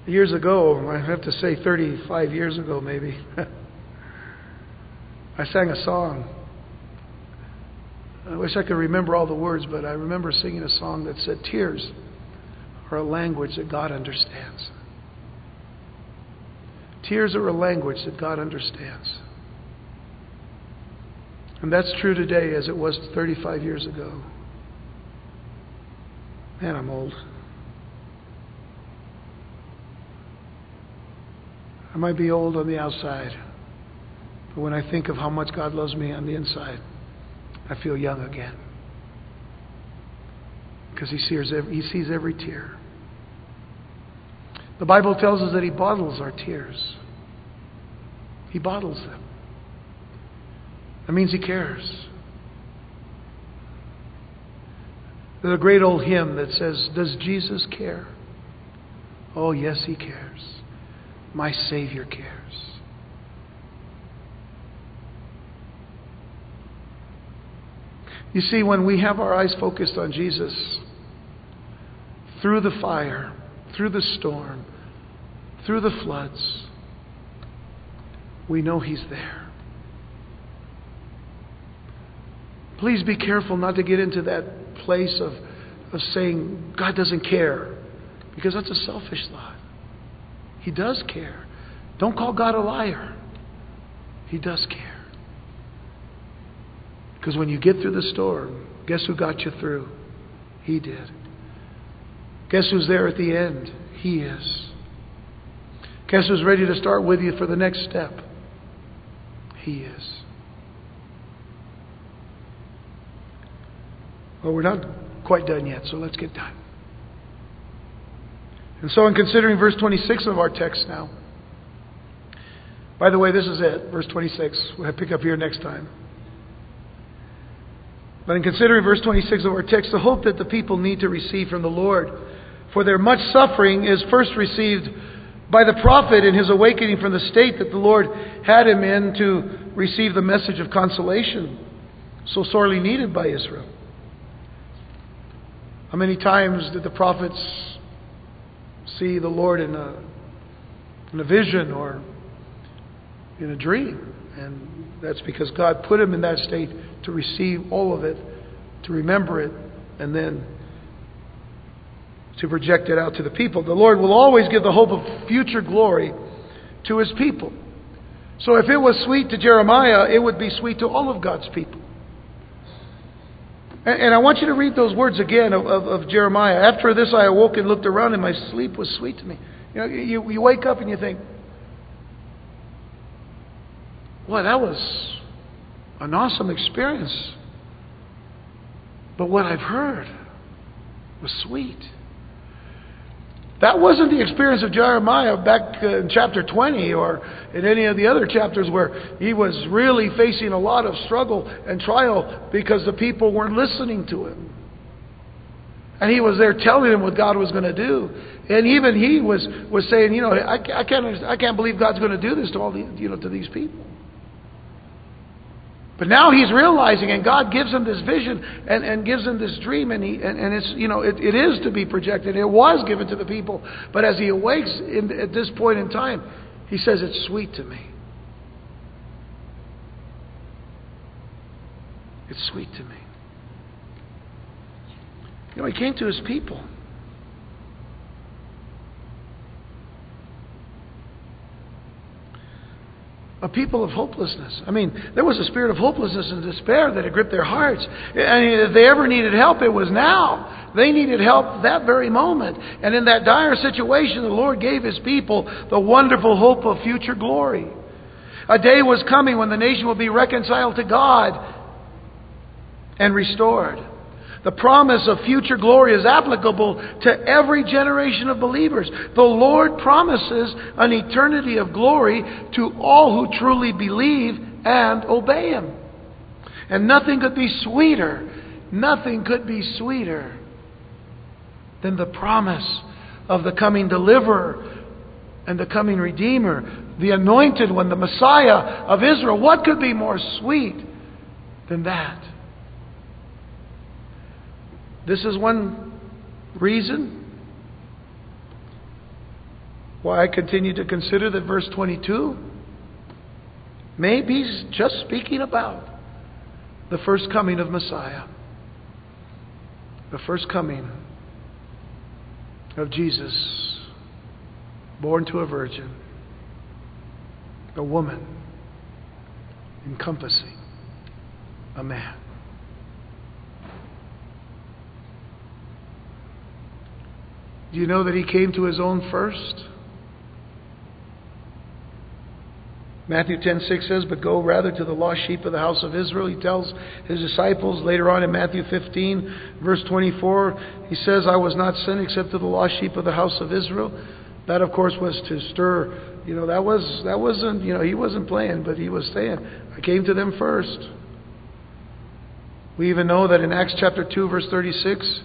Years ago, I have to say 35 years ago maybe, (laughs) I sang a song. I wish I could remember all the words, but I remember singing a song that said, Tears are a language that God understands. Tears are a language that God understands. And that's true today as it was 35 years ago. Man, I'm old. I might be old on the outside, but when I think of how much God loves me on the inside, I feel young again. Because he sees, every, he sees every tear. The Bible tells us that he bottles our tears. He bottles them. That means he cares. There's a great old hymn that says, Does Jesus care? Oh, yes, he cares. My Savior cares. You see, when we have our eyes focused on Jesus, through the fire, through the storm, through the floods, we know He's there. Please be careful not to get into that place of, of saying, God doesn't care, because that's a selfish thought. He does care. Don't call God a liar. He does care. Because when you get through the storm, guess who got you through? He did. Guess who's there at the end? He is. Guess who's ready to start with you for the next step? He is. Well, we're not quite done yet, so let's get done. And so, in considering verse 26 of our text now, by the way, this is it, verse 26. We'll pick up here next time. But in considering verse 26 of our text, the hope that the people need to receive from the Lord for their much suffering is first received by the prophet in his awakening from the state that the Lord had him in to receive the message of consolation so sorely needed by Israel. How many times did the prophets see the Lord in a, in a vision or in a dream? And that's because God put him in that state to receive all of it, to remember it, and then to project it out to the people. The Lord will always give the hope of future glory to his people. So if it was sweet to Jeremiah, it would be sweet to all of God's people. And, and I want you to read those words again of, of, of, Jeremiah. After this I awoke and looked around, and my sleep was sweet to me. You know, you, you wake up and you think, Boy, that was an awesome experience. But what I've heard was sweet. That wasn't the experience of Jeremiah back uh, in chapter 20 or in any of the other chapters where he was really facing a lot of struggle and trial because the people weren't listening to him. And he was there telling them what God was going to do. And even he was, was saying, you know, I, I, can't, I can't believe God's going to do this to all the, you know, to these people. But now he's realizing, and God gives him this vision and, and gives him this dream, and, he, and, and it's, you know, it, it is to be projected. It was given to the people. But as he awakes in, at this point in time, he says, It's sweet to me. It's sweet to me. You know, he came to his people. A people of hopelessness. I mean, there was a spirit of hopelessness and despair that had gripped their hearts. And if they ever needed help, it was now. They needed help that very moment. And in that dire situation, the Lord gave His people the wonderful hope of future glory. A day was coming when the nation would be reconciled to God and restored. The promise of future glory is applicable to every generation of believers. The Lord promises an eternity of glory to all who truly believe and obey Him. And nothing could be sweeter, nothing could be sweeter than the promise of the coming deliverer and the coming Redeemer, the anointed one, the Messiah of Israel. What could be more sweet than that? This is one reason why I continue to consider that verse 22 may be just speaking about the first coming of Messiah, the first coming of Jesus, born to a virgin, a woman encompassing a man. Do you know that he came to his own first? Matthew 10:6 says, "But go rather to the lost sheep of the house of Israel." He tells his disciples later on in Matthew 15, verse 24, he says, "I was not sent except to the lost sheep of the house of Israel." That, of course, was to stir. You know, that was that wasn't. You know, he wasn't playing, but he was saying, "I came to them first. We even know that in Acts chapter 2, verse 36,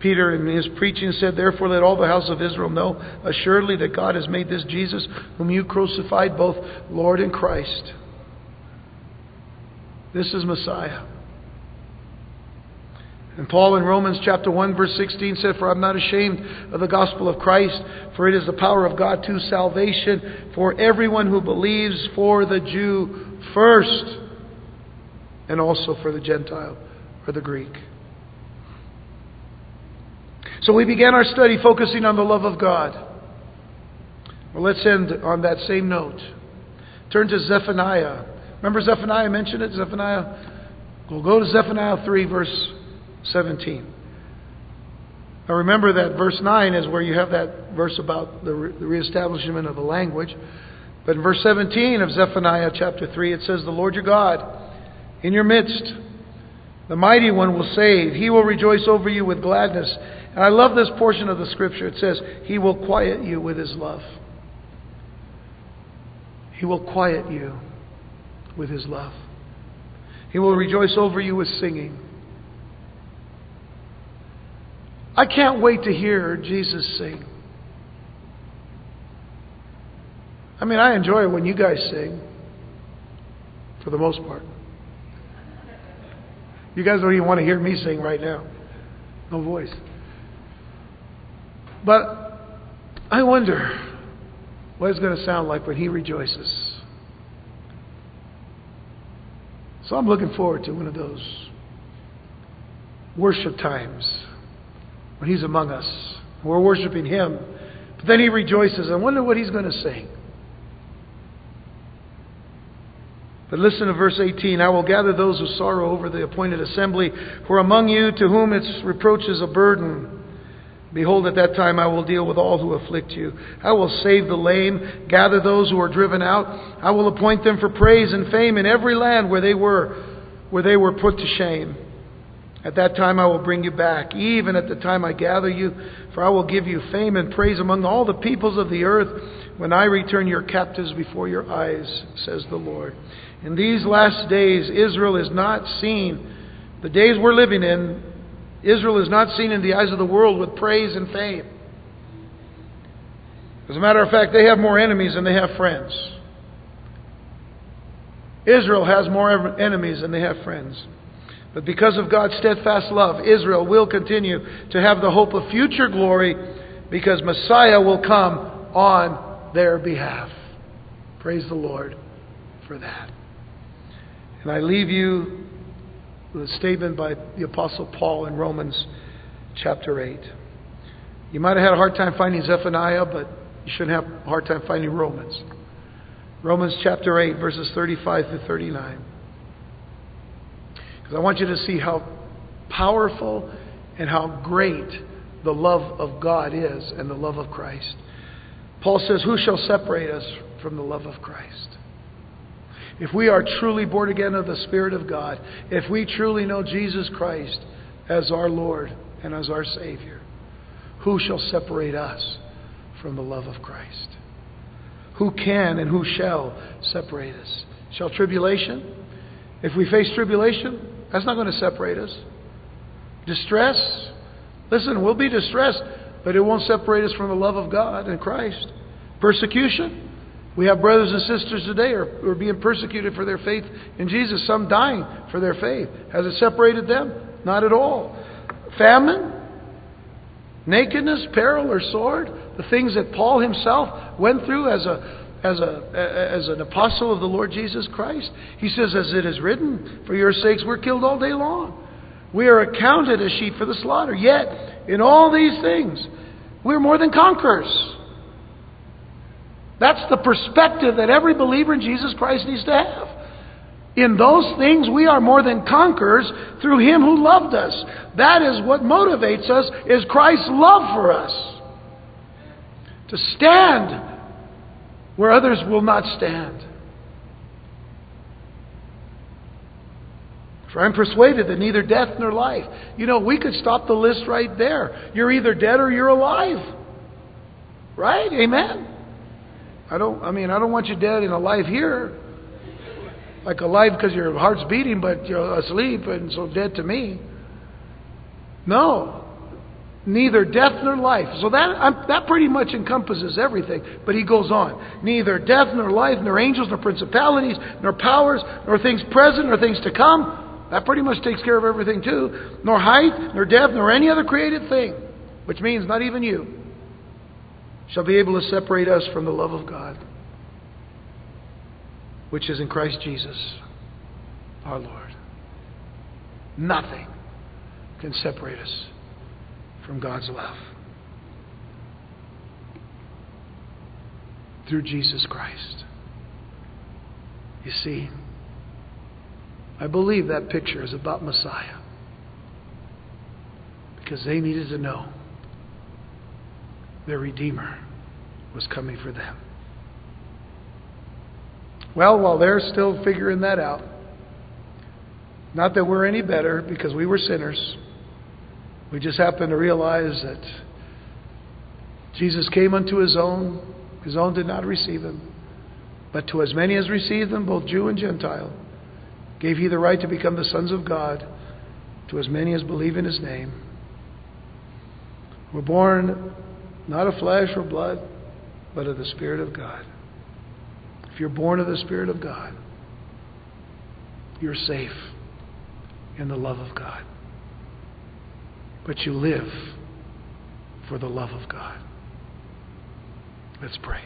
Peter, in his preaching, said, Therefore, let all the house of Israel know assuredly that God has made this Jesus, whom you crucified, both Lord and Christ. This is Messiah. And Paul in Romans chapter 1 verse 16 said, For I'm not ashamed of the gospel of Christ, for it is the power of God to salvation for everyone who believes, for the Jew first, and also for the Gentile or the Greek. So we began our study focusing on the love of God. Well, let's end on that same note. Turn to Zephaniah. Remember Zephaniah mentioned it? Zephaniah. We'll go to Zephaniah 3, verse 17. Now remember that verse 9 is where you have that verse about the, re- the reestablishment of the language. But in verse 17 of Zephaniah chapter 3, it says, The Lord your God in your midst, the mighty one will save. He will rejoice over you with gladness. And I love this portion of the scripture. It says, He will quiet you with His love. He will quiet you with His love. He will rejoice over you with singing. I can't wait to hear Jesus sing. I mean, I enjoy it when you guys sing, for the most part. You guys don't even want to hear me sing right now. No voice. But I wonder what it's going to sound like when he rejoices. So I'm looking forward to one of those worship times when he's among us. We're worshiping him. But then he rejoices. I wonder what he's going to sing. But listen to verse 18. I will gather those who sorrow over the appointed assembly, for among you to whom its reproach is a burden. Behold, at that time I will deal with all who afflict you. I will save the lame, gather those who are driven out. I will appoint them for praise and fame in every land where they were, where they were put to shame. At that time I will bring you back, even at the time I gather you, for I will give you fame and praise among all the peoples of the earth when I return your captives before your eyes, says the Lord. In these last days, Israel is not seen. The days we're living in, Israel is not seen in the eyes of the world with praise and fame. As a matter of fact, they have more enemies than they have friends. Israel has more enemies than they have friends. But because of God's steadfast love, Israel will continue to have the hope of future glory because Messiah will come on their behalf. Praise the Lord for that. And I leave you a statement by the Apostle Paul in Romans chapter 8. You might have had a hard time finding Zephaniah, but you shouldn't have a hard time finding Romans. Romans chapter 8, verses 35 to 39. Because I want you to see how powerful and how great the love of God is and the love of Christ. Paul says, Who shall separate us from the love of Christ? If we are truly born again of the Spirit of God, if we truly know Jesus Christ as our Lord and as our Savior, who shall separate us from the love of Christ? Who can and who shall separate us? Shall tribulation? If we face tribulation, that's not going to separate us. Distress? Listen, we'll be distressed, but it won't separate us from the love of God and Christ. Persecution? We have brothers and sisters today who are being persecuted for their faith in Jesus, some dying for their faith. Has it separated them? Not at all. Famine, nakedness, peril, or sword, the things that Paul himself went through as a as, a, as an apostle of the Lord Jesus Christ. He says, As it is written, for your sakes we're killed all day long. We are accounted as sheep for the slaughter. Yet, in all these things, we're more than conquerors. That's the perspective that every believer in Jesus Christ needs to have. In those things, we are more than conquerors through Him who loved us. That is what motivates us, is Christ's love for us. To stand where others will not stand. For I'm persuaded that neither death nor life. You know, we could stop the list right there. You're either dead or you're alive. Right? Amen? I don't, I mean, I don't want you dead and alive here. Like alive because your heart's beating, but you're asleep and so dead to me. No. Neither death nor life. So that, I'm, that pretty much encompasses everything. But he goes on. Neither death nor life, nor angels, nor principalities, nor powers, nor things present, nor things to come. That pretty much takes care of everything too. Nor height, nor depth, nor any other created thing. Which means not even you shall be able to separate us from the love of God, which is in Christ Jesus, our Lord. Nothing can separate us from God's love. Through Jesus Christ. You see, I believe that picture is about Messiah because they needed to know their Redeemer was coming for them. Well, while they're still figuring that out, not that we're any better because we were sinners, we just happen to realize that Jesus came unto his own, his own did not receive him. But to as many as received him, both Jew and Gentile, gave he the right to become the sons of God, to as many as believe in his name. We're born not of flesh or blood, but of the Spirit of God. If you're born of the Spirit of God, you're safe in the love of God. But you live for the love of God. Let's pray.